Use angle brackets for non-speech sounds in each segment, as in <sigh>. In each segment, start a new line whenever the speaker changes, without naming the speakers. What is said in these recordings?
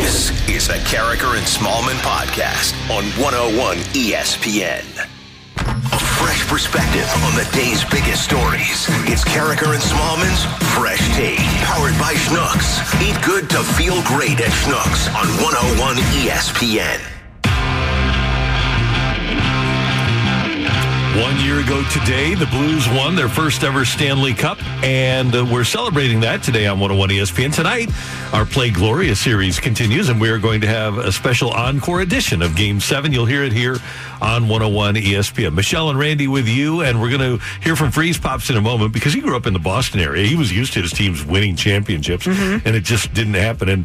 This is the Karraker and Smallmon podcast on 101 ESPN. A fresh perspective on the day's biggest stories. It's Karraker and Smallmon's Fresh Take, powered by Schnucks. Eat good to feel great at Schnucks on 101 ESPN.
One year ago today, the Blues won their first ever Stanley Cup, and uh, we're celebrating that today on 101 ESPN. Tonight, our Play Gloria series continues, and we are going to have a special encore edition of Game 7. You'll hear it here on 101 ESPN. Michelle and Randy with you, and we're going to hear from Freeze Pops in a moment because he grew up in the Boston area. He was used to his teams winning championships, and it just didn't happen. And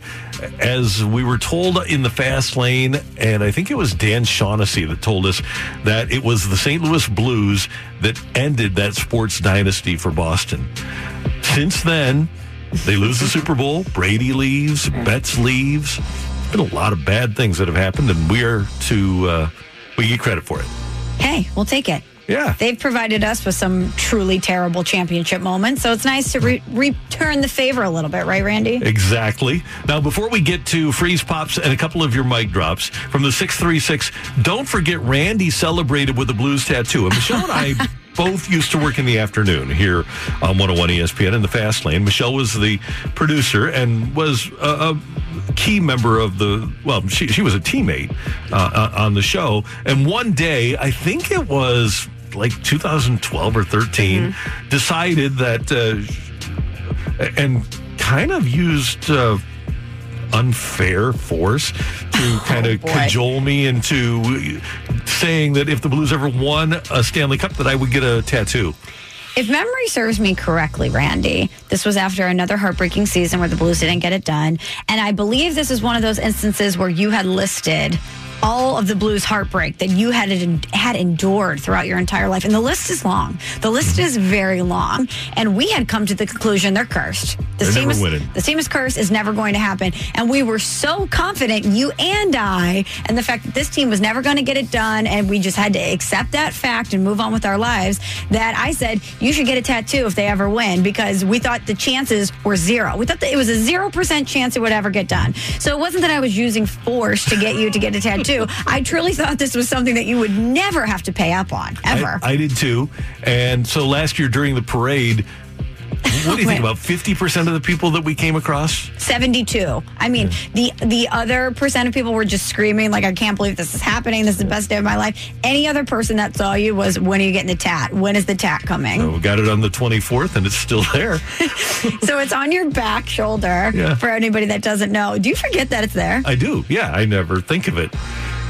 as we were told in the fast lane, and I think it was Dan Shaughnessy that told us that it was the St. Louis Blues that ended that sports dynasty for Boston. Since then, they lose the Super Bowl. Brady leaves. Betts leaves. There's been a lot of bad things that have happened, and we are to uh, we get credit for it.
Hey, we'll take it.
Yeah.
They've provided us with some truly terrible championship moments, so it's nice to re- return the favor a little bit, right, Randy?
Exactly. Now, before we get to freeze pops and a couple of your mic drops from the 636, don't forget Randy celebrated with a blues tattoo. And Michelle and I <laughs> both used to work in the afternoon here on 101 ESPN in the fast lane. Michelle was the producer and was a, a key member of the, well, she, she was a teammate uh, uh, on the show. And one day, I think it was like 2012 or 13, decided that, uh, and kind of used uh, unfair force to <laughs> kind of cajole me into saying that if the Blues ever won a Stanley Cup, that I would get a tattoo.
If memory serves me correctly, Randy, this was after another heartbreaking season where the Blues didn't get it done. And I believe this is one of those instances where you had listed all of the Blues heartbreak that you had had endured throughout your entire life. And the list is long. The list mm-hmm. is very long. And we had come to the conclusion they're cursed. This
They're
team
never
is
winning.
the team is cursed is never going to happen. And we were so confident, you and I, and the fact that this team was never going to get it done, and we just had to accept that fact and move on with our lives. That I said you should get a tattoo if they ever win because we thought the chances were zero. We thought that it was a zero percent chance it would ever get done. So it wasn't that I was using force to get you to get a tattoo. <laughs> I truly thought this was something that you would never have to pay up on ever.
I, I did too. And so last year during the parade, what do you think about 50% of the people that we came across?
72. I mean, the the other percent of people were just screaming like, "I can't believe this is happening. This is the best day of my life." Any other person that saw you was, "When are you getting the tat? When is the tat coming?"
So we got it on the 24th and it's still there. <laughs>
so it's on your back shoulder.
Yeah.
For anybody that doesn't know, do you forget that it's there?
I do. Yeah, I never think of it.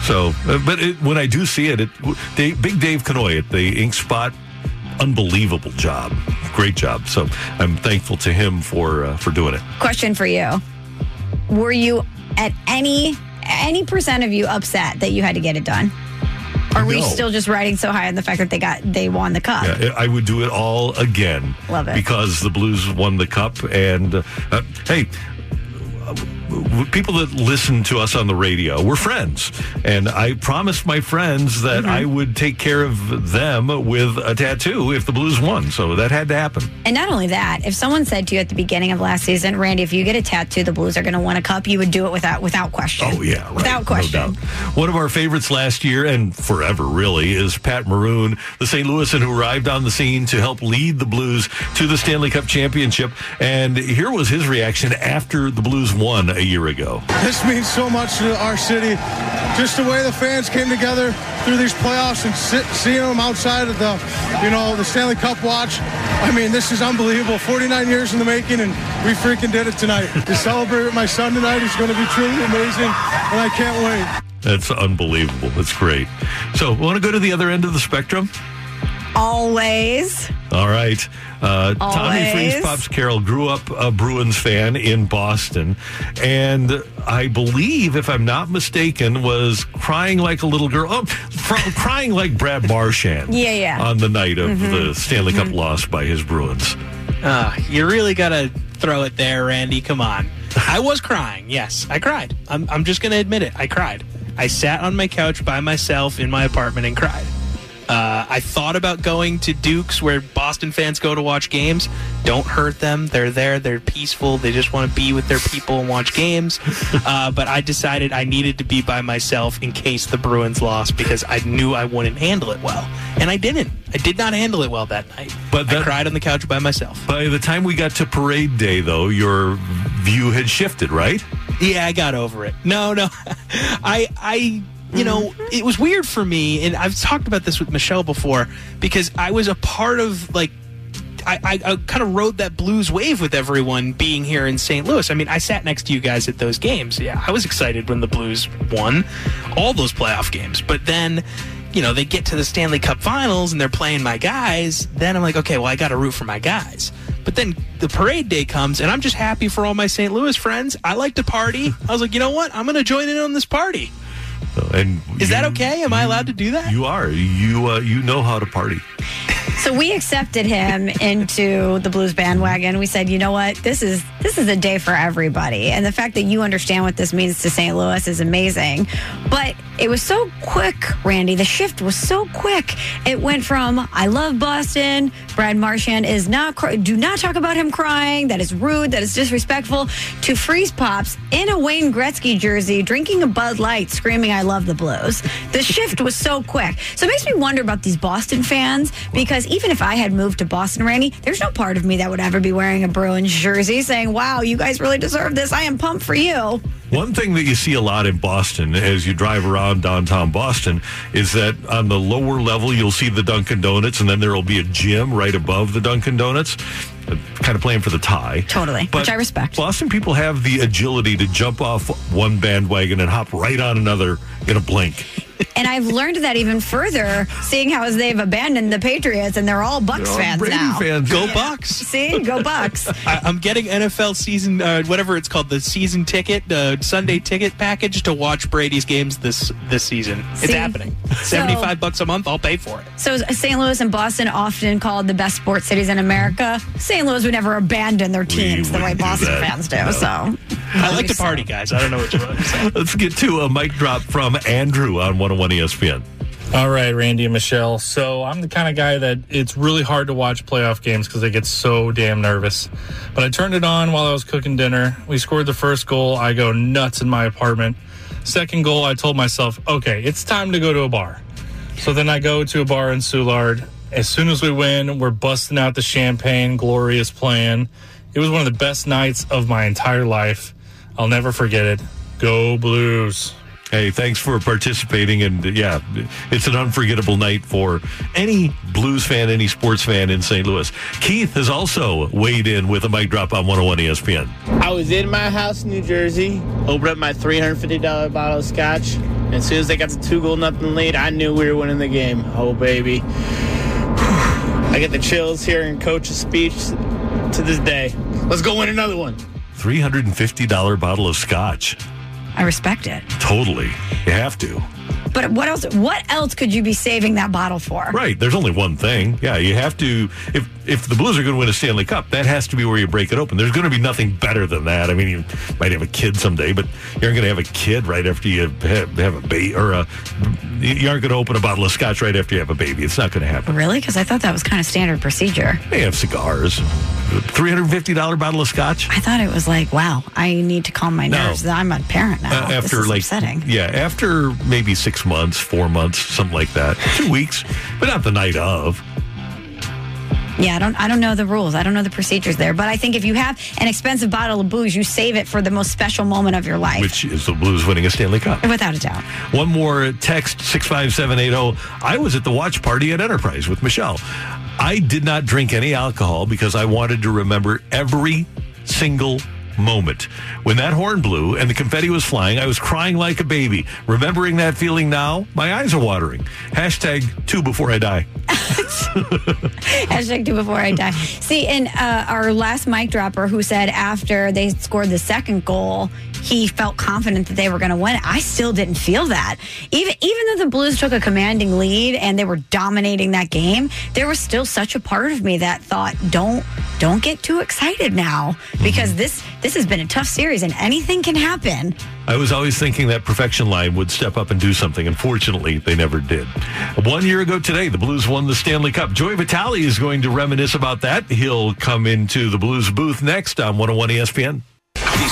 So, uh, but it, when I do see it, it Dave, Big Dave Canoy at the Ink Spot, unbelievable job, great job. So I'm thankful to him for uh, for doing it.
Question for you: Were you at any any percent of you upset that you had to get it done? Are we
No.
still just riding so high on the fact that they got they won the cup?
Yeah, I would do it all again.
Love it.
because the Blues won the cup. And uh, uh, hey. People that listen to us on the radio, we're friends. And I promised my friends that
Mm-hmm.
I would take care of them with a tattoo if the Blues won. So that had to happen.
And not only that, if someone said to you at the beginning of last season, Randy, if you get a tattoo, the Blues are going to win a cup, you would do it without without question.
Oh yeah, right.
without question.
No. One of our favorites last year and forever really is Pat Maroon, the St. Louisan who arrived on the scene to help lead the Blues to the Stanley Cup championship. And here was his reaction after the Blues won a year ago.
This means so much to our city. Just the way the fans came together through these playoffs and sit, seeing them outside of the, you know, the Stanley Cup watch. I mean, this is unbelievable. 49 years in the making, and we freaking did it tonight. To celebrate with my son tonight is going to be truly amazing, and I can't wait.
That's unbelievable. That's great. So, want to go to the other end of the spectrum?
Always.
All right. Uh, Tommy
Always.
Freeze Pops Carroll grew up a Bruins fan in Boston, and I believe, if I'm not mistaken, was crying like a little girl, oh, fr- crying like Brad Marchand.
Yeah, yeah.
On the night of
Mhm.
the Stanley Cup loss by his Bruins.
Uh, you really got to throw it there, Randy. Come on. I was crying. Yes, I cried. I'm, I'm just going to admit it. I cried. I sat on my couch by myself in my apartment and cried. Uh, I thought about going to Duke's where Boston fans go to watch games. Don't hurt them. They're there. They're peaceful. They just want to be with their people and watch games. <laughs> Uh, but I decided I needed to be by myself in case the Bruins lost because I knew I wouldn't handle it well. And I didn't. I did not handle it well that night.
But
I cried on the couch by myself.
By the time we got to parade day, though, your view had shifted, right?
Yeah, I got over it. No, no. <laughs> I I you know, it was weird for me and I've talked about this with Michelle before because I was a part of like I, I, I kind of rode that blues wave with everyone being here in St. Louis. I mean, I sat next to you guys at those games. Yeah, I was excited when the Blues won all those playoff games. But then, you know, they get to the Stanley Cup finals and they're playing my guys. Then I'm like, okay, well, I got to root for my guys. But then the parade day comes and I'm just happy for all my St. Louis friends. I like to party. I was like, you know what? I'm going to join in on this party.
And
Is that okay? Am I allowed to do that?
You are. You uh, you know how to party.
So we accepted him into the blues bandwagon. We said, you know what, this is this is a day for everybody, and the fact that you understand what this means to St. Louis is amazing. But it was so quick, Randy. The shift was so quick. It went from I love Boston. Brad Marchand is not. Do not talk about him crying. That is rude. That is disrespectful. To freeze pops in a Wayne Gretzky jersey, drinking a Bud Light, screaming I love the Blues. The shift was so quick. So it makes me wonder about these Boston fans because even if I had moved to Boston, Randy, there's no part of me that would ever be wearing a Bruins jersey saying, wow, you guys really deserve this. I am pumped for you.
One thing that you see a lot in Boston as you drive around downtown Boston is that on the lower level, you'll see the Dunkin' Donuts, and then there will be a gym right above the Dunkin' Donuts, kind of playing for the tie.
Totally, which I respect.
Boston people have the agility to jump off one bandwagon and hop right on another in a blink.
And I've learned that even further, seeing how they've abandoned the Patriots and they're all Bucks
They're all
fans
Brady
now.
fans.
Go Bucks.
See, go Bucks. <laughs>
I, I'm getting NFL season, uh, whatever it's called, the season ticket, the Sunday ticket package to watch Brady's games this this season. It's
See?
happening. Seventy five bucks a month. I'll pay for it.
So St. Louis and Boston often called the best sports cities in America. St. Louis would never abandon their teams the way Boston
that.
fans do.
No.
So
I like to party, guys. I don't know what you want to say.
Let's get to a mic drop from Andrew on 101 ESPN.
All right, Randy and Michelle. So I'm the kind of guy that it's really hard to watch playoff games because I get so damn nervous. But I turned it on while I was cooking dinner. We scored the first goal. I go nuts in my apartment. Second goal, I told myself, okay, it's time to go to a bar. So then I go to a bar in Soulard. As soon as we win, we're busting out the champagne. Glorious plan. It was one of the best nights of my entire life. I'll never forget it. Go Blues.
Hey, thanks for participating. And yeah, it's an unforgettable night for any Blues fan, any sports fan in St. Louis. Keith has also weighed in with a mic drop on 101 ESPN.
I was in my house in New Jersey, opened up my $350 bottle of scotch. And as soon as they got the two goal nothing lead, I knew we were winning the game. Oh, baby. <sighs> I get the chills hearing coach's speech to this day. Let's go win another one.
$350 bottle of scotch.
I respect it.
Totally. You have to.
But what else? What else could you be saving that bottle for?
Right. There's only one thing. Yeah, you have to. If if the Blues are going to win a Stanley Cup, that has to be where you break it open. There's going to be nothing better than that. I mean, you might have a kid someday, but you aren't going to have a kid right after you have, have a baby, or a, you aren't going to open a bottle of scotch right after you have a baby. It's not going to happen.
Really? Because I thought that was kind of standard procedure.
They have cigars. $350 bottle of scotch.
I thought it was like, wow, I need to calm my
No.
nerves. I'm a parent now.
Uh, after like
upsetting.
yeah, after maybe six months, four months, something like that, two weeks, but not the night of.
Yeah, I don't I don't know the rules. I don't know the procedures there. But I think if you have an expensive bottle of booze, you save it for the most special moment of your life.
Which is the Blues winning a Stanley Cup.
Without a doubt.
One more text 65780. I was at the watch party at Enterprise with Michelle. I did not drink any alcohol because I wanted to remember every single moment. When that horn blew and the confetti was flying, I was crying like a baby. Remembering that feeling now, my eyes are watering. Hashtag two before I die. <laughs> <laughs>
Hashtag two before I die. See, and uh, our last mic dropper who said after they scored the second goal, he felt confident that they were going to win. I still didn't feel that. Even even though the Blues took a commanding lead and they were dominating that game, there was still such a part of me that thought, "Don't don't get too excited now because this this has been a tough series and anything can happen."
I was always thinking that perfection line would step up and do something. Unfortunately, they never did. One year ago today, the Blues won the Stanley Cup. Joey Vitale is going to reminisce about that. He'll come into the Blues booth next on 101 ESPN.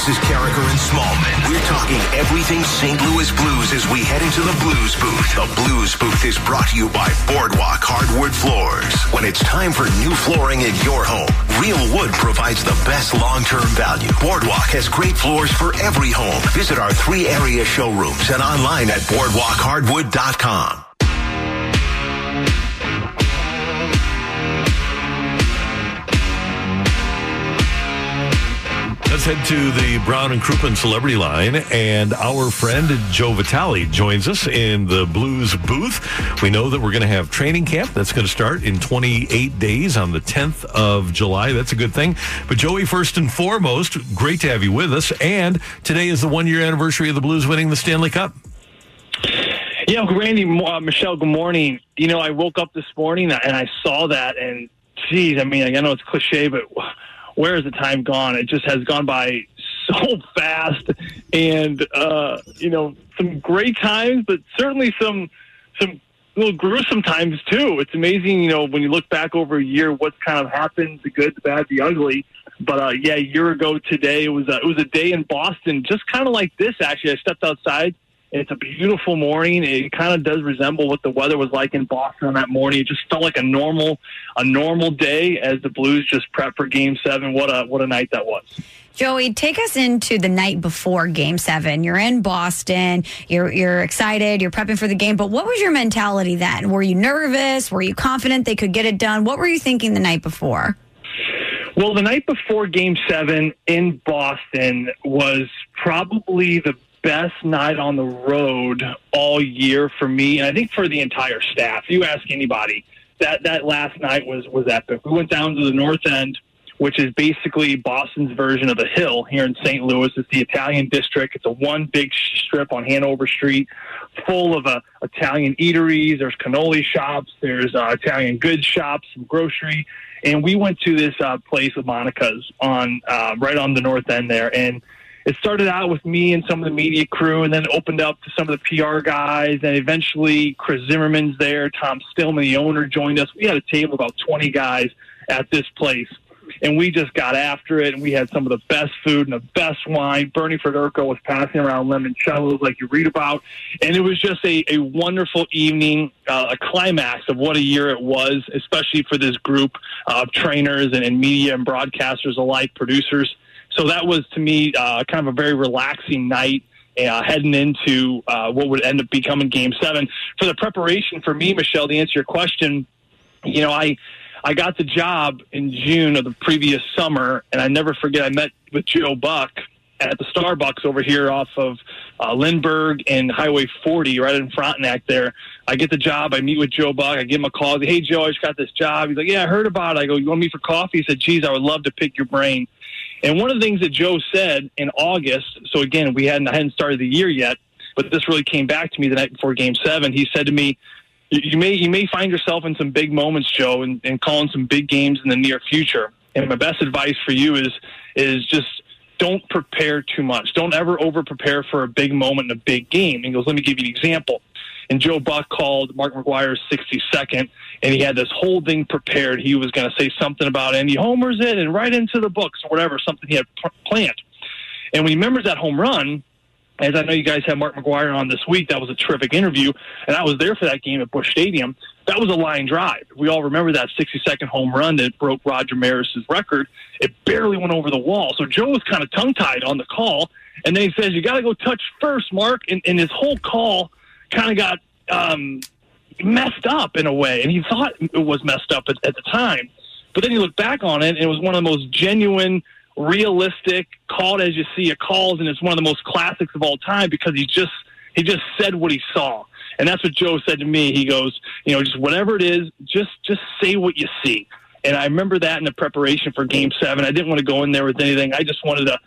This is Karraker and Smallmon. We're talking everything St. Louis Blues as we head into the Blues Booth. The Blues Booth is brought to you by Boardwalk Hardwood Floors. When it's time for new flooring in your home, Real Wood provides the best long-term value. Boardwalk has great floors for every home. Visit our three area showrooms and online at boardwalkhardwood.com.
Let's head to the Brown and Crouppen celebrity line, and our friend Joe Vitale joins us in the Blues booth. We know that we're going to have training camp that's going to start in 28 days on the 10th of July. That's a good thing. But Joey, first and foremost, great to have you with us. And today is the one-year anniversary of the Blues winning the Stanley Cup.
Yeah, Randy, uh, Michelle, good morning. You know, I woke up this morning and I saw that, and geez, I mean, I know it's cliche, but where has the time gone? It just has gone by so fast, and uh, you know, some great times, but certainly some some little gruesome times too. It's amazing, you know, when you look back over a year, what's kind of happened, the good, the bad, the ugly. But uh, yeah, a year ago today, it was a, it was a day in Boston, just kind of like this. Actually, I stepped outside. It's a beautiful morning. It kind of does resemble what the weather was like in Boston on that morning. It just felt like a normal, a normal day as the Blues just prep for Game Seven. What a what a night that was.
Joey, take us into the night before Game Seven. You're in Boston. You're you're excited. You're prepping for the game. But what was your mentality then? Were you nervous? Were you confident they could get it done? What were you thinking the night before?
Well, the night before Game Seven in Boston was probably the best night on the road all year for me, and I think for the entire staff. You ask anybody, that that last night was was epic. We went down to the North End, which is basically Boston's version of the Hill here in St. Louis. It's the Italian district. It's a one big strip on Hanover Street, full of uh, Italian eateries. There's cannoli shops. There's uh, Italian goods shops, some grocery. And we went to this uh, place of Monica's on uh, right on the north end there, and it started out with me and some of the media crew, and then opened up to some of the PR guys, and eventually Chris Zimmerman's there, Tom Stillman, the owner, joined us. We had a table about 20 guys at this place, and we just got after it, and we had some of the best food and the best wine. Bernie Federko was passing around limoncellos like you read about, and it was just a, a wonderful evening, uh, a climax of what a year it was, especially for this group of trainers and, and media and broadcasters alike, producers so that was to me uh, kind of a very relaxing night. Uh, heading into uh, what would end up becoming Game Seven. For the preparation for me, Michelle, to answer your question, you know, I I got the job in June of the previous summer, and I never forget. I met with Joe Buck at the Starbucks over here off of uh, Lindbergh and Highway 40, right in Frontenac. There, I get the job. I meet with Joe Buck. I give him a call. Say, hey, Joe, I just got this job. He's like, yeah, I heard about it. I go, you want me for coffee? He said, geez, I would love to pick your brain. And one of the things that Joe said in August, so again, we hadn't I hadn't started the year yet, but this really came back to me the night before Game Seven. He said to me, "You may you may find yourself in some big moments, Joe, and, and calling some big games in the near future. And my best advice for you is is just." Don't prepare too much. Don't ever over prepare for a big moment in a big game. He goes, let me give you an example. And Joe Buck called Mark McGwire's 62nd, and he had this whole thing prepared. He was going to say something about Andy homers it and right into the books or whatever, something he had planned. And when he remembers that home run, as I know you guys had Mark McGwire on this week, that was a terrific interview, and I was there for that game at Busch Stadium. That was a line drive. We all remember that 60 second home run that broke Roger Maris's record. It barely went over the wall. So Joe was kind of tongue tied on the call. And then he says, You got to go touch first, Mark. And, and his whole call kind of got um, messed up in a way. And he thought it was messed up at, at the time. But then you look back on it, and it was one of the most genuine, realistic, called as you see it calls. And it's one of the most classics of all time because he just he just said what he saw. And that's what Joe said to me. He goes, you know, just whatever it is, just just say what you see. And I remember that in the preparation for Game Seven. I didn't want to go in there with anything. I just wanted to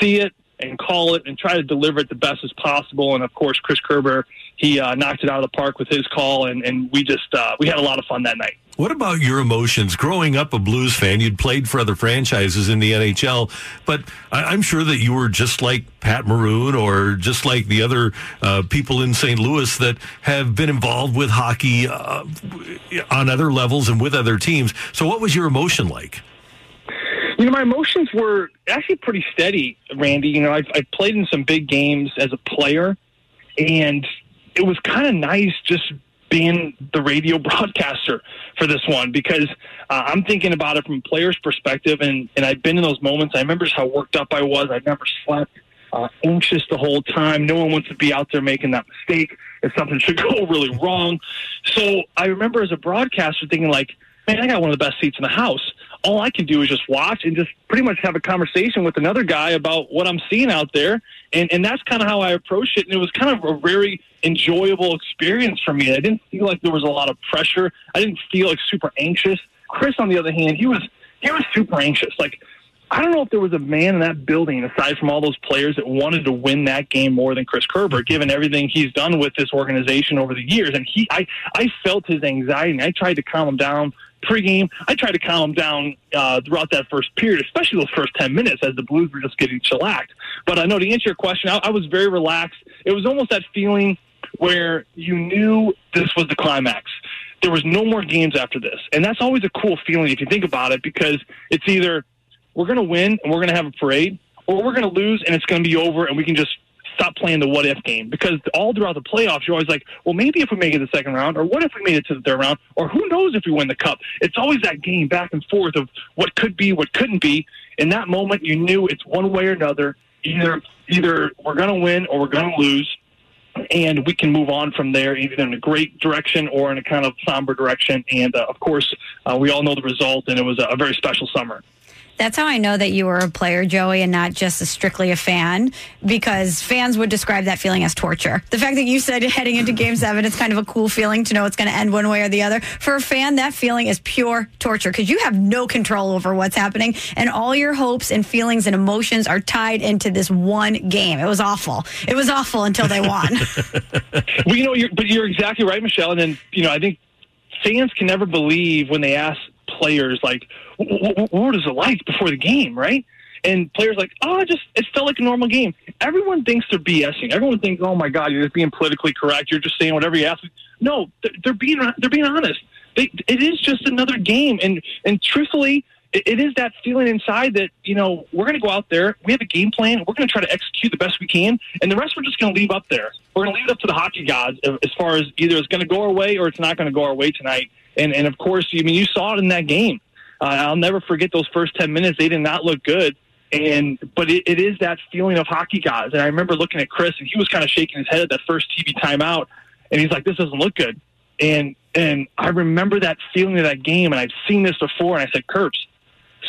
see it and call it and try to deliver it the best as possible. And of course, Chris Kerber, he uh, knocked it out of the park with his call, and, and we just uh, we had a lot of fun that night.
What about your emotions? Growing up a Blues fan, you'd played for other franchises in the NHL, but I- am sure that you were just like Pat Maroon or just like the other uh, people in St. Louis that have been involved with hockey uh, on other levels and with other teams. So, what was your emotion like?
You know, my emotions were actually pretty steady, Randy. You know, I've, I've played in some big games as a player, and it was kind of nice just being the radio <laughs> broadcaster for this one because uh, I'm thinking about it from a player's perspective, and, and I've been in those moments. I remember just how worked up I was. I never slept, uh, anxious the whole time. No one wants to be out there making that mistake if something should <laughs> go really wrong. So I remember as a broadcaster thinking like, man, I got one of the best seats in the house all I can do is just watch and just pretty much have a conversation with another guy about what I'm seeing out there. And, and that's kind of how I approached it. And it was kind of a very enjoyable experience for me. I didn't feel like there was a lot of pressure. I didn't feel like super anxious. Chris, on the other hand, he was he was super anxious. Like I don't know if there was a man in that building, aside from all those players, that wanted to win that game more than Chris Kerber, given everything he's done with this organization over the years. And he, I, I felt his anxiety. I tried to calm him down pregame. I tried to calm him down uh, throughout that first period, especially those first 10 minutes as the Blues were just getting shellacked. But I know to answer your question, I, I was very relaxed. It was almost that feeling where you knew this was the climax. There was no more games after this. And that's always a cool feeling if you think about it because it's either we're going to win and we're going to have a parade or we're going to lose and it's going to be over and we can just stop playing the what if game because all throughout the playoffs, you're always like, well, maybe if we make it the second round, or what if we made it to the third round, or who knows if we win the cup. It's always that game back and forth of what could be, what couldn't be. In that moment, you knew it's one way or another. Either either we're going to win or we're going to lose, and we can move on from there, either in a great direction or in a kind of somber direction. And uh, of course, uh, we all know the result, and it was a, a very special summer.
That's how I know that you were a player, Joey, and not just a strictly a fan, because fans would describe that feeling as torture. The fact that you said heading into game seven, it's kind of a cool feeling to know it's going to end one way or the other. For a fan, that feeling is pure torture because you have no control over what's happening, and all your hopes and feelings and emotions are tied into this one game. It was awful. It was awful until they won. <laughs> <laughs>
well, you know, you're, but you're exactly right, Michelle. And then, you know, I think fans can never believe when they ask players like, what was it like before the game, right? And players like, oh, it just it felt like a normal game. Everyone thinks they're BSing. Everyone thinks, oh my God, you're just being politically correct. You're just saying whatever you ask. No, they're being they're being honest. They, it is just another game, and and truthfully, it is that feeling inside that you know we're going to go out there. We have a game plan. We're going to try to execute the best we can, and the rest we're just going to leave up there. We're going to leave it up to the hockey gods as far as either it's going to go our way or it's not going to go our way tonight. And and of course, I mean, you saw it in that game. Uh, I'll never forget those first ten minutes. They did not look good, and but it, it is that feeling of hockey guys. And I remember looking at Chris, and he was kind of shaking his head at that first TV timeout, and he's like, "This doesn't look good." And and I remember that feeling of that game, and I've seen this before. And I said, "Kurps,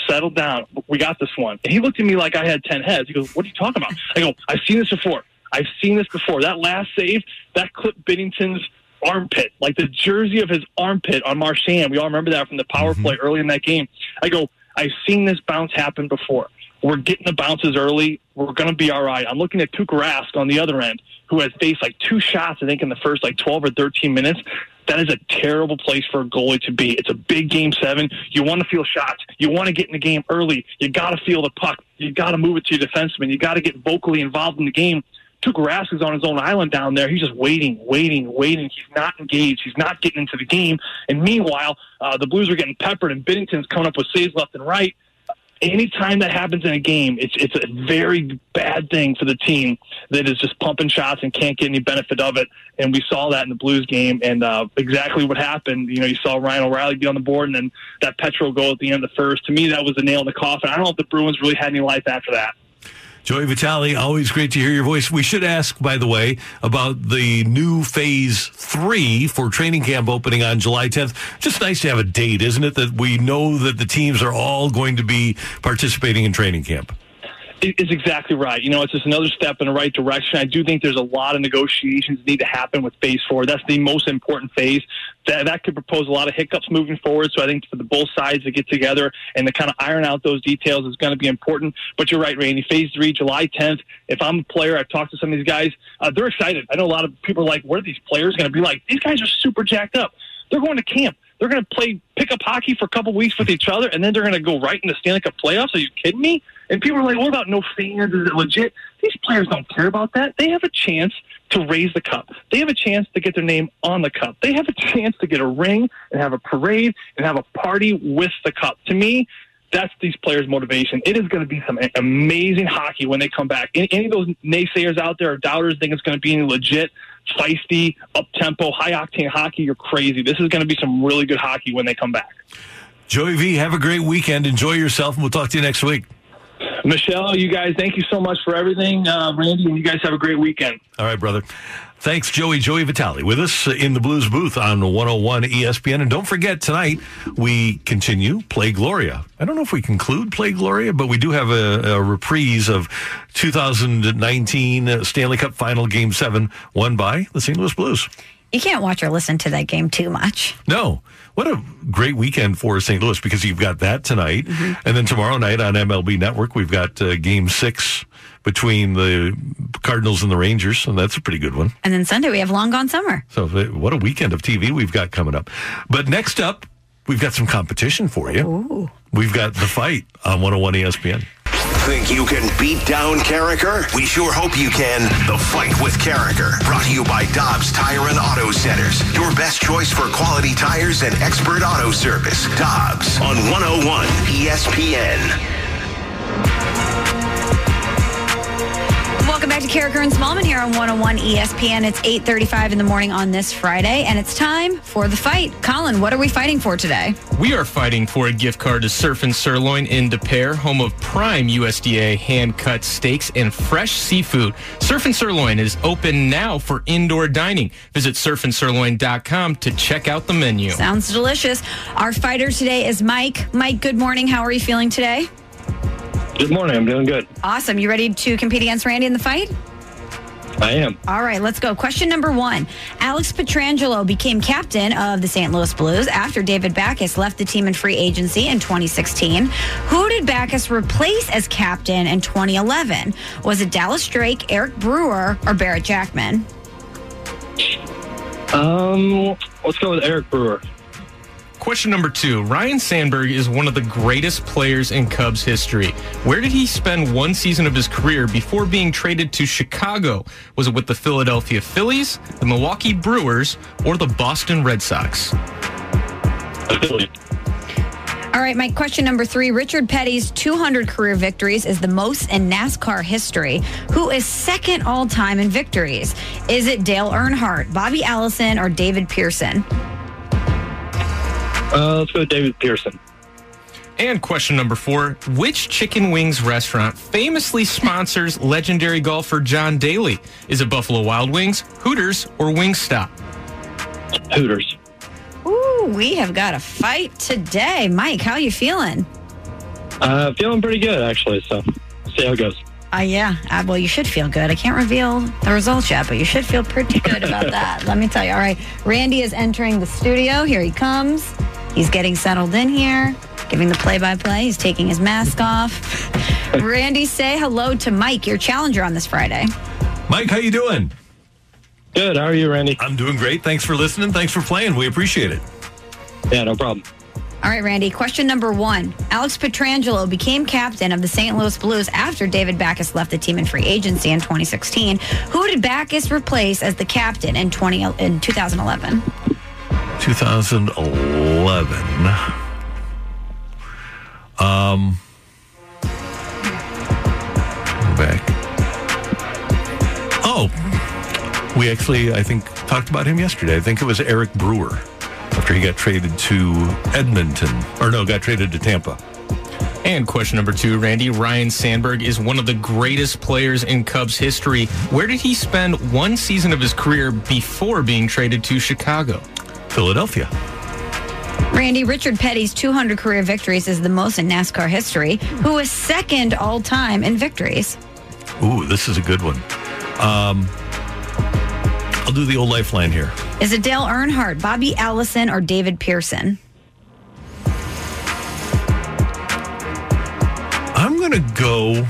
settle down. We got this one." And he looked at me like I had ten heads. He goes, "What are you talking about?" I go, "I've seen this before. I've seen this before. That last save, that clip Binnington's armpit, like the jersey of his armpit on Marchand. We all remember that from the power mm-hmm. play early in that game. I go, I've seen this bounce happen before. We're getting the bounces early. We're going to be all right. I'm looking at Tuukka Rask on the other end, who has faced like two shots, I think, in the first like 12 or 13 minutes. That is a terrible place for a goalie to be. It's a big game seven. You want to feel shots. You want to get in the game early. You got to feel the puck. You got to move it to your defenseman. You got to get vocally involved in the game. Tuukka is on his own island down there. He's just waiting, waiting, waiting. He's not engaged. He's not getting into the game. And meanwhile, uh, the Blues are getting peppered, and Binnington's coming up with saves left and right. anytime that happens in a game, it's it's a very bad thing for the team that is just pumping shots and can't get any benefit of it. And we saw that in the Blues game, and uh, exactly what happened. You know, you saw Ryan O'Reilly be on the board, and then that Petro goal at the end of the first. To me, that was the nail in the coffin. I don't know if the Bruins really had any life after that.
Joey Vitale, always great to hear your voice. We should ask, by the way, about the new phase three for training camp opening on July 10th. Just nice to have a date, isn't it? That we know that the teams are all going to be participating in training camp.
Is exactly right. You know, it's just another step in the right direction. I do think there's a lot of negotiations need to happen with phase four. That's the most important phase. That that could propose a lot of hiccups moving forward. So I think for the both sides to get together and to kind of iron out those details is going to be important. But you're right, Randy. Phase three, July 10th. If I'm a player, I've talked to some of these guys. Uh, they're excited. I know a lot of people are like, "What are these players going to be like?" These guys are super jacked up. They're going to camp. They're going to play pickup hockey for a couple weeks with each other, and then they're going to go right into Stanley Cup playoffs. Are you kidding me? And people are like, "What about no fans? Is it legit?" These players don't care about that. They have a chance to raise the cup. They have a chance to get their name on the cup. They have a chance to get a ring and have a parade and have a party with the cup. To me, that's these players' motivation. It is going to be some amazing hockey when they come back. Any, any of those naysayers out there or doubters think it's going to be any legit, feisty, up tempo, high octane hockey, you're crazy. This is going to be some really good hockey when they come back.
Joey V, have a great weekend. Enjoy yourself, and we'll talk to you next week.
Michelle, you guys, thank you so much for everything. Uh, Randy, and you guys have a great weekend.
All right, brother. Thanks, Joey. Joey Vitale with us in the Blues booth on 101 ESPN. And don't forget, tonight we continue Play Gloria. I don't know if we conclude Play Gloria, but we do have a, a reprise of 2019 Stanley Cup Final Game 7 won by the St. Louis Blues.
You can't watch or listen to that game too much.
No. What a great weekend for St. Louis because you've got that tonight. Mm-hmm. And then tomorrow night on MLB Network, we've got uh, game six between the Cardinals and the Rangers, and that's a pretty good one.
And then Sunday, we have Long Gone Summer.
So, what a weekend of TV we've got coming up. But next up, we've got some competition for you.
Ooh.
We've got the fight on 101 ESPN.
Think you can beat down Karraker? We sure hope you can. The Fight with Karraker. Brought to you by Dobbs Tire and Auto Centers. Your best choice for quality tires and expert auto service. Dobbs on 101 ESPN.
Back to Karraker and Smallmon here on 101 ESPN. It's 8:35 in the morning on this Friday, and it's time for the fight. Colin, what are we fighting for today?
We are fighting for a gift card to Surf and Sirloin in Des Peres, home of prime USDA hand-cut steaks and fresh seafood. Surf and Sirloin is open now for indoor dining. Visit surfandsirloin.com to check out the menu.
Sounds delicious. Our fighter today is Mike. Mike, good morning. How are you feeling today?
Good morning. I'm doing good.
Awesome. You ready to compete against Randy in the fight?
I am.
All right, let's go. Question number one. Alex Pietrangelo became captain of the St. Louis Blues after David Backes left the team in free agency in 2016. Who did Backes replace as captain in 2011? Was it Dallas Drake, Eric Brewer, or Barrett Jackman?
Um, let's go with Eric Brewer.
Question number two Ryne Sandberg is one of the greatest players in Cubs history. Where did he spend one season of his career before being traded to Chicago? Was it with the Philadelphia Phillies, the Milwaukee Brewers, or the Boston Red Sox?
All right, Mike, question number three. Richard Petty's 200 career victories is the most in NASCAR history. Who is second all time in victories? Is it Dale Earnhardt, Bobby Allison, or David Pearson?
Uh, let's go with David Pearson.
And question number four Which chicken wings restaurant famously sponsors <laughs> legendary golfer John Daly? Is it Buffalo Wild Wings, Hooters, or Wingstop?
Hooters.
Ooh, we have got a fight today. Mike, how you feeling?
Uh, feeling pretty good, actually. So, see how it goes.
Uh, yeah, uh, well, you should feel good. I can't reveal the results yet, but you should feel pretty good about that. <laughs> Let me tell you. All right, Randy is entering the studio. Here he comes. He's getting settled in here, giving the play-by-play. He's taking his mask off. Randy, say hello to Mike, your challenger on this Friday.
Mike, how you doing?
Good. How are you, Randy?
I'm doing great. Thanks for listening. Thanks for playing. We appreciate it.
Yeah, no problem.
All right, Randy. Question number one. Alex Pietrangelo became captain of the St. Louis Blues after David Backes left the team in free agency in 2016. Who did Backes replace as the captain in 20 in 2011?
2011. Um, back. Oh, we actually, I think, talked about him yesterday. I think it was Eric Brewer after he got traded to Edmonton, or no, got traded to Tampa.
And question number two, Randy. Ryne Sandberg is one of the greatest players in Cubs history. Where did he spend one season of his career before being traded to Chicago?
Philadelphia.
Randy, Richard Petty's 200 career victories is the most in NASCAR history, who is second all time in victories.
Ooh, this is a good one. Um, I'll do the old lifeline here.
Is it Dale Earnhardt, Bobby Allison, or David Pearson?
I'm going to go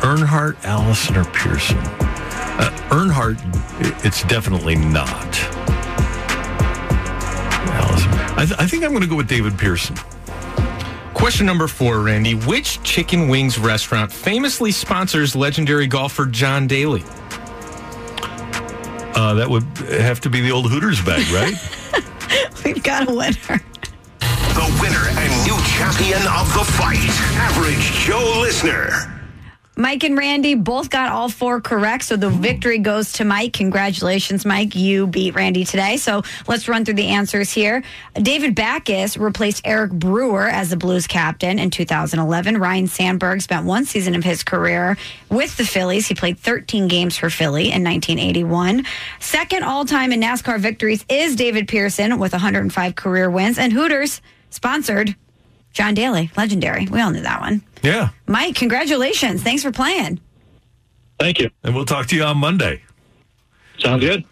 Earnhardt, Allison, or Pearson. Uh, Earnhardt, it's definitely not. Allison. I, th- I think I'm going to go with David Pearson.
Question number four, Randy. Which chicken wings restaurant famously sponsors legendary golfer John Daly?
Uh, that would have to be the old Hooters bag, right? <laughs>
We've got a winner.
The winner and new champion of the fight, Average Joe Listener.
Mike and Randy both got all four correct, so the mm-hmm. victory goes to Mike. Congratulations, Mike. You beat Randy today. So let's run through the answers here. David Backes replaced Eric Brewer as the Blues captain in 2011. Ryne Sandberg spent one season of his career with the Phillies. He played 13 games for Philly in 1981. Second all time in NASCAR victories is David Pearson with 105 career wins. And Hooters sponsored John Daly, legendary. We all knew that one.
yeah.
Mike, congratulations. Thanks for playing.
Thank you.
And we'll talk to you on Monday.
Sounds good.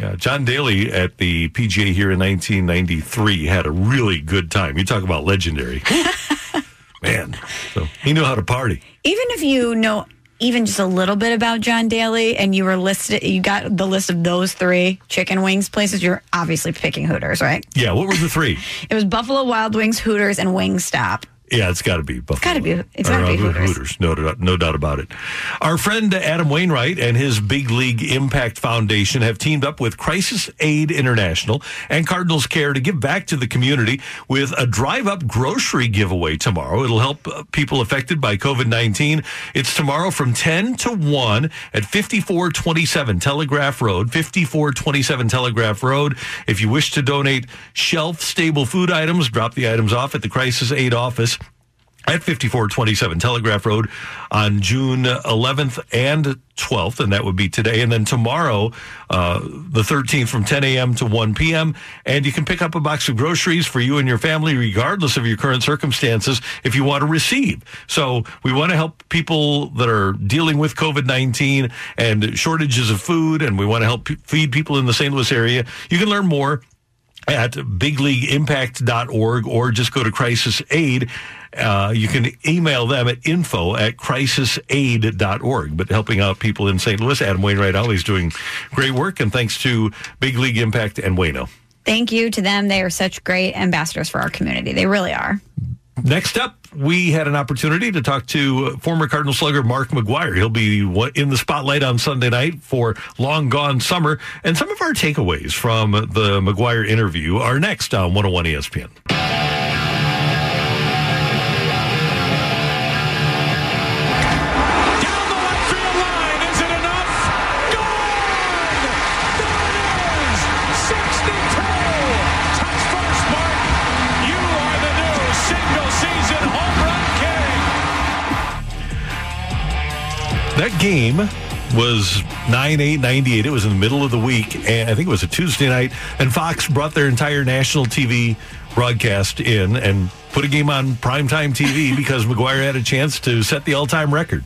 Yeah, John Daly at the PGA here in 1993 had a really good time. You talk about legendary. <laughs> Man, so he knew how to party.
Even if you know even just a little bit about John Daly and you were listed, you got the list of those three chicken wings places, you're obviously picking Hooters, right?
Yeah, what were the three? <laughs>
It was Buffalo Wild Wings, Hooters, and Wingstop.
Yeah, it's got to be Buffalo.
It's gotta be- it's gotta
Or,
be
uh,
Hooters.
No, doubt- no doubt about it. Our friend Adam Wainwright and his Big League Impact Foundation have teamed up with Crisis Aid International and Cardinals Care to give back to the community with a drive-up grocery giveaway tomorrow. It'll help uh, people affected by COVID-19. It's tomorrow from 10 to 1 at 5427 Telegraph Road, 5427 Telegraph Road. If you wish to donate shelf-stable food items, drop the items off at the Crisis Aid office at 5427 Telegraph Road on June 11th and 12th, and that would be today. And then tomorrow, uh, the 13th, from 10 a.m. to 1 p.m. And you can pick up a box of groceries for you and your family, regardless of your current circumstances, if you want to receive. So we want to help people that are dealing with COVID 19 and shortages of food, and we want to help p- feed people in the St. Louis area. You can learn more at bigleagueimpact.org or just go to crisis aid uh, you can email them at info at crisisaid.org. But helping out people in St. Louis, Adam Wainwright always doing great work. And thanks to Big League Impact and Wayno.
Thank you to them. They are such great ambassadors for our community. They really are.
Next up, we had an opportunity to talk to former Cardinal slugger Mark McGwire. He'll be in the spotlight on Sunday night for Long Gone Summer. And some of our takeaways from the McGwire interview are next on 101 ESPN. That game was 9 8 98. It was in the middle of the week, and I think it was a Tuesday night. And Fox brought their entire national TV broadcast in and put a game on primetime TV <laughs> because McGwire had a chance to set the all time record.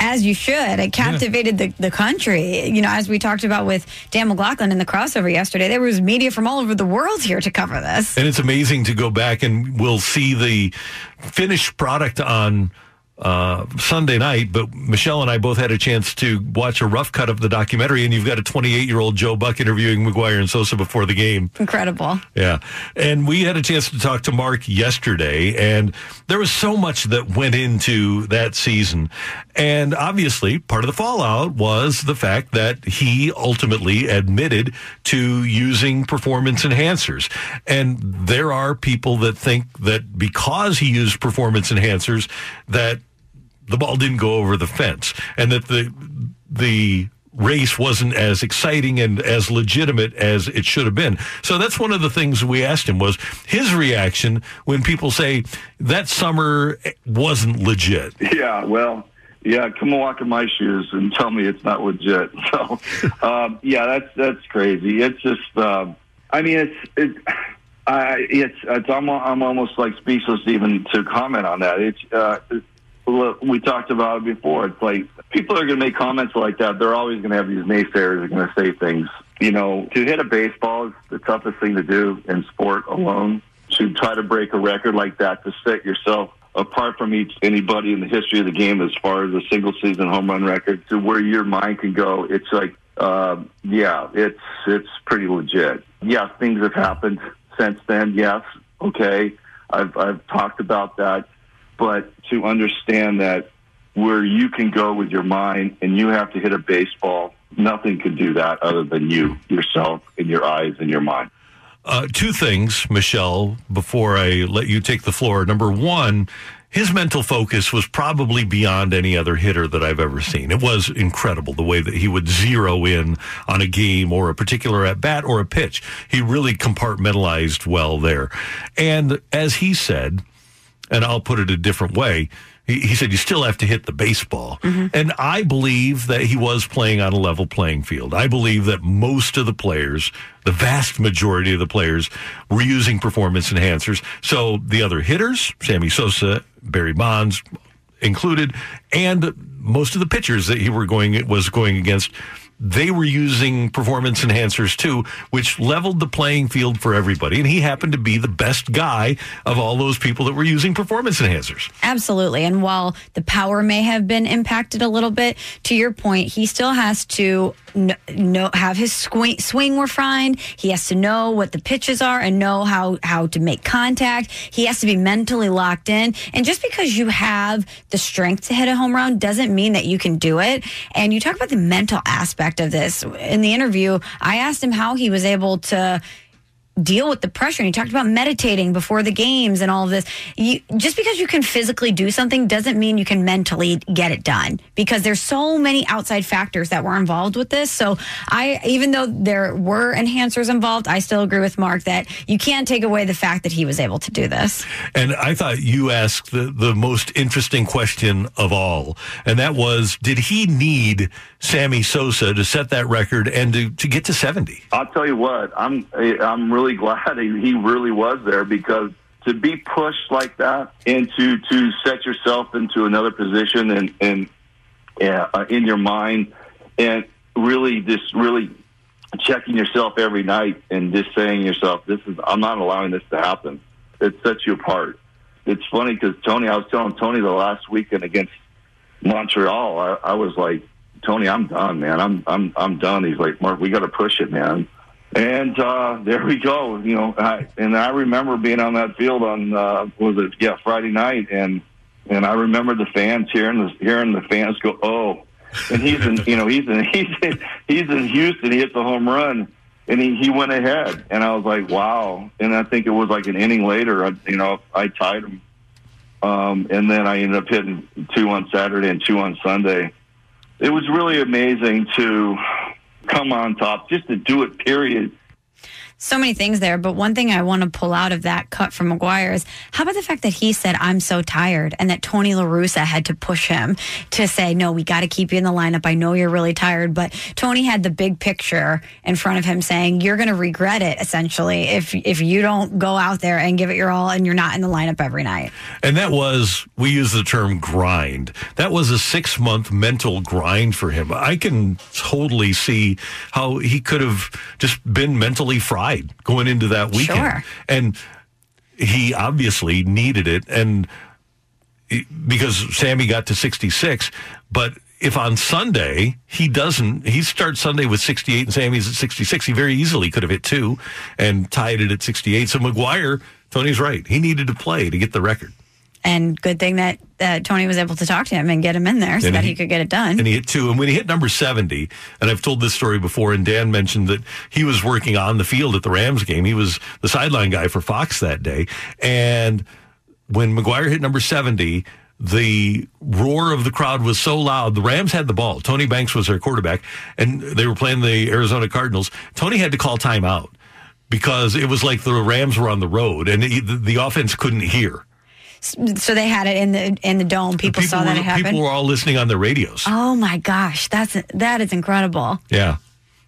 As you should. It captivated the, the country. You know, as we talked about with Dan McLaughlin in the crossover yesterday, there was media from all over the world here to cover this.
And it's amazing to go back and we'll see the finished product on uh, Sunday night, but Michelle and I both had a chance to watch a rough cut of the documentary, and you've got a 28 year old Joe Buck interviewing McGwire and Sosa before the game.
Incredible.
Yeah. And we had a chance to talk to Mark yesterday, and there was so much that went into that season. And obviously, part of the fallout was the fact that he ultimately admitted to using performance enhancers. And there are people that think that because he used performance enhancers, that the ball didn't go over the fence and that the the race wasn't as exciting and as legitimate as it should have been. So that's one of the things we asked him was his reaction when people say that summer wasn't legit.
Yeah, well, yeah, come walk in my shoes and tell me it's not legit. <laughs> So, um, yeah, that's that's crazy. It's just, um, I mean, it's it, I, it's it's I'm I'm almost like speechless even to comment on that. It's uh, look, we talked about it before. It's like people are going to make comments like that. They're always going to have these naysayers are going to say things. You know, to hit a baseball is the toughest thing to do in sport alone. To try to break a record like that, to set yourself apart from each anybody in the history of the game as far as a single season home run record, to where your mind can go, it's like, uh, yeah, it's it's pretty legit. Yeah, things have happened since then. Yes, okay, I've I've talked about that but to understand that where you can go with your mind and you have to hit a baseball, nothing could do that other than you, yourself, and your eyes and your mind.
Uh, two things, Michelle, before I let you take the floor. Number one, his mental focus was probably beyond any other hitter that I've ever seen. It was incredible the way that he would zero in on a game or a particular at bat or a pitch. He really compartmentalized well there. And as he said, and I'll put it a different way. He, he said you still have to hit the baseball. Mm-hmm. And I believe that he was playing on a level playing field. I believe that most of the players, the vast majority of the players, were using performance enhancers. So the other hitters, Sammy Sosa, Barry Bonds included, and most of the pitchers that he were going was going against they were using performance enhancers too, which leveled the playing field for everybody. And he happened to be the best guy of all those people that were using performance enhancers.
Absolutely. And while the power may have been impacted a little bit, to your point, he still has to kn- know, have his swing, swing refined. He has to know what the pitches are and know how, how to make contact. He has to be mentally locked in. And just because you have the strength to hit a home run doesn't mean that you can do it. And you talk about the mental aspect of this. In the interview, I asked him how he was able to deal with the pressure. And he talked about meditating before the games and all of this. You, just because you can physically do something doesn't mean you can mentally get it done because there's so many outside factors that were involved with this. So I, even though there were enhancers involved, I still agree with Mark that you can't take away the fact that he was able to do this.
And I thought you asked the, the most interesting question of all. And that was, did he need Sammy Sosa to set that record and to, to get to 70?
I'll tell you what, I'm I'm really <laughs> glad he really was there because to be pushed like that and to to set yourself into another position and and yeah, uh, in your mind and really just really checking yourself every night and just saying to yourself, "This is I'm not allowing this to happen." It sets you apart. It's funny because Tony, I was telling Tony the last weekend against Montreal, I, I was like, Tony, I'm done, man. I'm I'm I'm done. He's like, Mark, we got to push it, man. And uh, there we go. You know, I, and I remember being on that field on uh, was it yeah Friday night, and and I remember the fans hearing the hearing the fans go, oh, and he's in you know he's in <laughs> he's in, he's in Houston. He hits a home run, and he he went ahead, and I was like, wow. And I think it was like an inning later, I, you know, I tied him, um, and then I ended up hitting two on Saturday and two on Sunday. It was really amazing to come on top, just to do it. Period.
So many things there, but one thing I want to pull out of that cut from McGwire is how about the fact that he said, I'm so tired, and that Tony La Russa had to push him to say, No, we got to keep you in the lineup. I know you're really tired, but Tony had the big picture in front of him saying, You're going to regret it, essentially, if, if you don't go out there and give it your all and you're not in the lineup every night.
And that was, we use the term grind. That was a six month mental grind for him. I can totally see how he could have just been mentally fried going into that weekend.
Sure.
And he obviously needed it. And because Sammy got to 66. But if on Sunday he doesn't, he starts Sunday with 68 and Sammy's at 66, he very easily could have hit two and tied it at 68. So McGwire, Tony's right. He needed to play to get the record.
And good thing that uh, Tony was able to talk to him and get him in there so
And
that
he-
he could get it done.
And he hit two. And when he hit number 70, and I've told this story before, and Dan mentioned that he was working on the field at the Rams game. He was the sideline guy for Fox that day. And when McGwire hit number 70, the roar of the crowd was so loud. The Rams had the ball. Tony Banks was their quarterback, and they were playing the Arizona Cardinals. Tony had to call timeout because it was like the Rams were on the road, and he, the, the offense couldn't hear.
So they had it in the in the dome. People, saw that
were,
it happened.
people were all listening on their radios.
oh my gosh, that's that is incredible.
Yeah.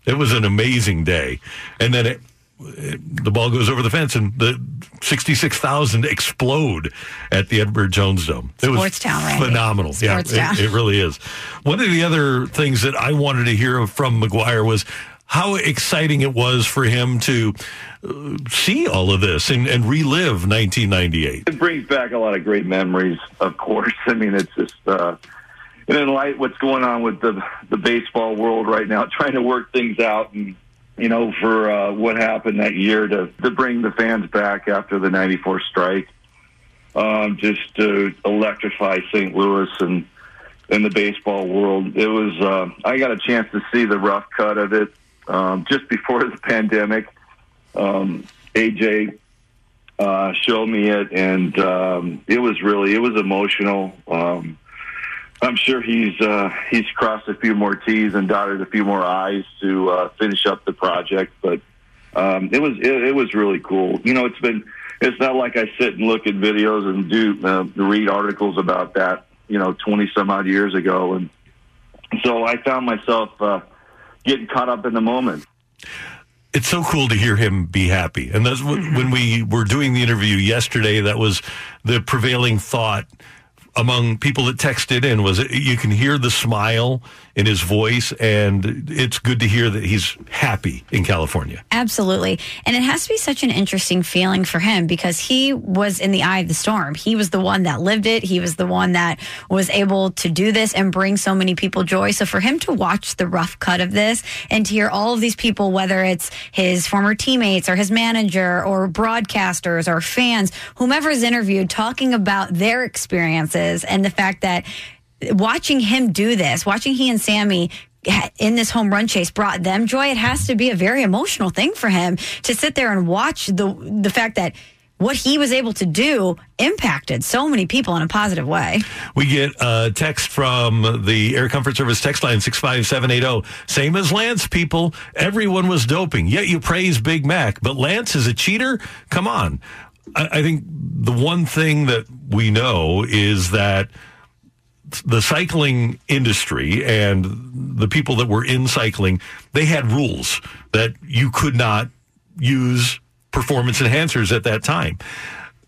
It was an amazing day. And then it, it- the ball goes over the fence and the 66,000 explode at the Edward Jones Dome. It was
Sportstown, Randy.
phenomenal. Yeah,
Sportstown.
it, it really is. One of the other things that I wanted to hear from McGwire was how exciting it was for him to uh, see all of this and, and relive 1998.
It brings back a lot of great memories, of course. <laughs> I mean, it's just, uh, and in light what's going on with the the baseball world right now, <laughs> trying to work things out, and you know, for uh, what happened that year to to bring the fans back after the '94 strike, um, just to electrify St. Louis and in the baseball world. It was. Uh, I got a chance to see the rough cut of it um, just before <laughs> the pandemic. Um, AJ uh, showed me it, and um, it was really it was emotional. Um, I'm sure he's uh, he's crossed a few more T's and dotted a few more I's to uh, finish up the project, but um, it was it, it was really cool. You know, it's been it's not like I sit and look at videos and do uh, read articles about that. You know, 20 some odd years ago, and so I found myself uh, getting caught up in the moment.
it's so cool to hear him be happy. And that's when when we were doing the interview yesterday. That was the prevailing thought among people that texted in was you can hear the smile in his voice, and it's good to hear that he's happy in California.
Absolutely. And it has to be such an interesting feeling for him because he was in the eye of the storm. He was the one that lived it. He was the one that was able to do this and bring so many people joy. So for him to watch the rough cut of this and to hear all of these people, whether it's his former teammates or his manager or broadcasters or fans, whomever is interviewed talking about their experiences and the fact that watching him do this, watching he and Sammy in this home run chase brought them joy. It has to be a very emotional thing for him to sit there and watch the the fact that what he was able to do impacted so many people in a positive way.
We get a text from the Air Comfort Service text line 65780. Same as Lance, people. Everyone was doping. Yet you praise Big Mac. But Lance is a cheater? Come on. I, I think the one thing that we know is that the cycling industry and the people that were in cycling, they had rules that you could not use performance enhancers at that time.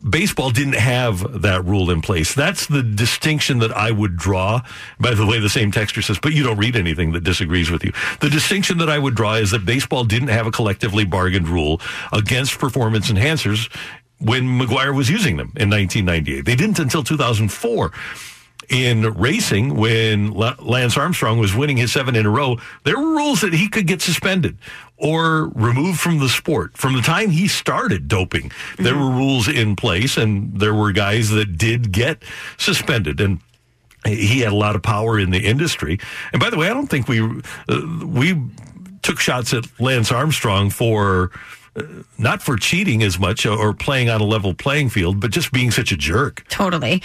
Baseball didn't have that rule in place. That's the distinction that I would draw. By the way, the same texter says, but you don't read anything that disagrees with you. The distinction that I would draw is that baseball didn't have a collectively bargained rule against performance enhancers when McGwire was using them in 1998. They didn't until 2004 in racing when Lance Armstrong was winning his seven in a row, there were rules that he could get suspended or removed from the sport. From the time he started doping, there were rules in place and there were guys that did get suspended and he had a lot of power in the industry. And by the way, I don't think we uh, we took shots at Lance Armstrong for not for cheating as much or playing on a level playing field, but just being such a jerk.
Totally.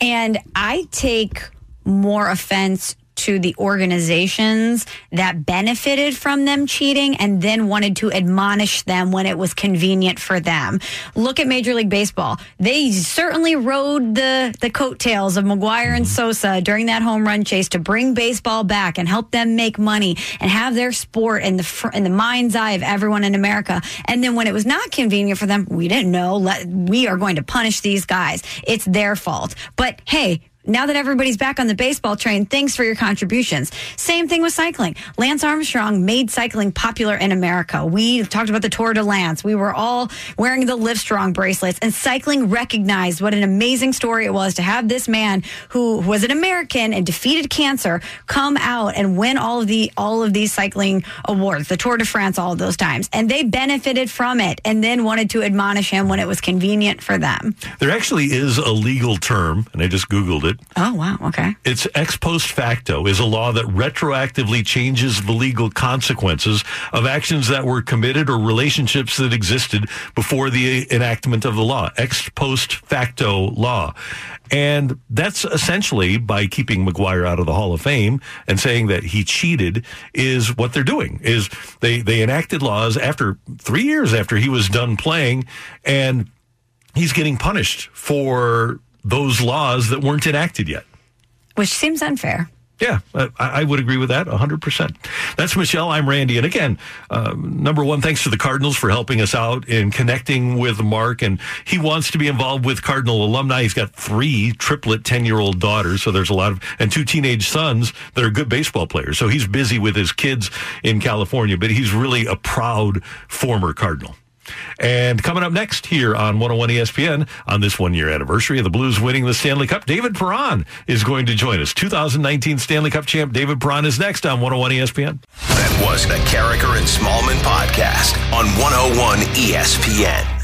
And I take more offense to the organizations that benefited from them cheating and then wanted to admonish them when it was convenient for them. Look at Major League Baseball. They certainly rode the, the coattails of McGwire and Sosa during that home run chase to bring baseball back and help them make money and have their sport in the fr- in the mind's eye of everyone in America. And then when it was not convenient for them, we didn't know. Let, we are going to punish these guys. It's their fault. But hey, now that everybody's back on the baseball train, thanks for your contributions. Same thing with cycling. Lance Armstrong made cycling popular in America. We talked about the Tour de Lance. We were all wearing the Livestrong bracelets, and cycling recognized what an amazing story it was to have this man who was an American and defeated cancer come out and win all of the all of these cycling awards, the Tour de France, all those times, and they benefited from it, and then wanted to admonish him when it was convenient for them.
There actually is a legal term, and I just Googled it.
Oh wow, okay.
It's ex post facto is a law that retroactively changes the legal consequences of actions that were committed or relationships that existed before the enactment of the law. Ex post facto law. And that's essentially by keeping McGwire out of the Hall of Fame and saying that he cheated is what they're doing is they, they enacted laws after three years after he was done playing and he's getting punished for those laws that weren't enacted yet.
Which seems unfair.
Yeah, I, I would agree with that 100%. That's Michelle. I'm Randy. And again, uh, number one, thanks to the Cardinals for helping us out in connecting with Mark. And he wants to be involved with Cardinal alumni. He's got three triplet 10 year old daughters. So there's a lot of, and two teenage sons that are good baseball players. So he's busy with his kids in California, but he's really a proud former Cardinal. And coming up next here on 101 ESPN on this one year anniversary of the Blues winning the Stanley Cup, David Perron is going to join us. 2019 Stanley Cup champ David Perron is next on 101 ESPN.
That was the Karraker and Smallmon podcast on 101 ESPN.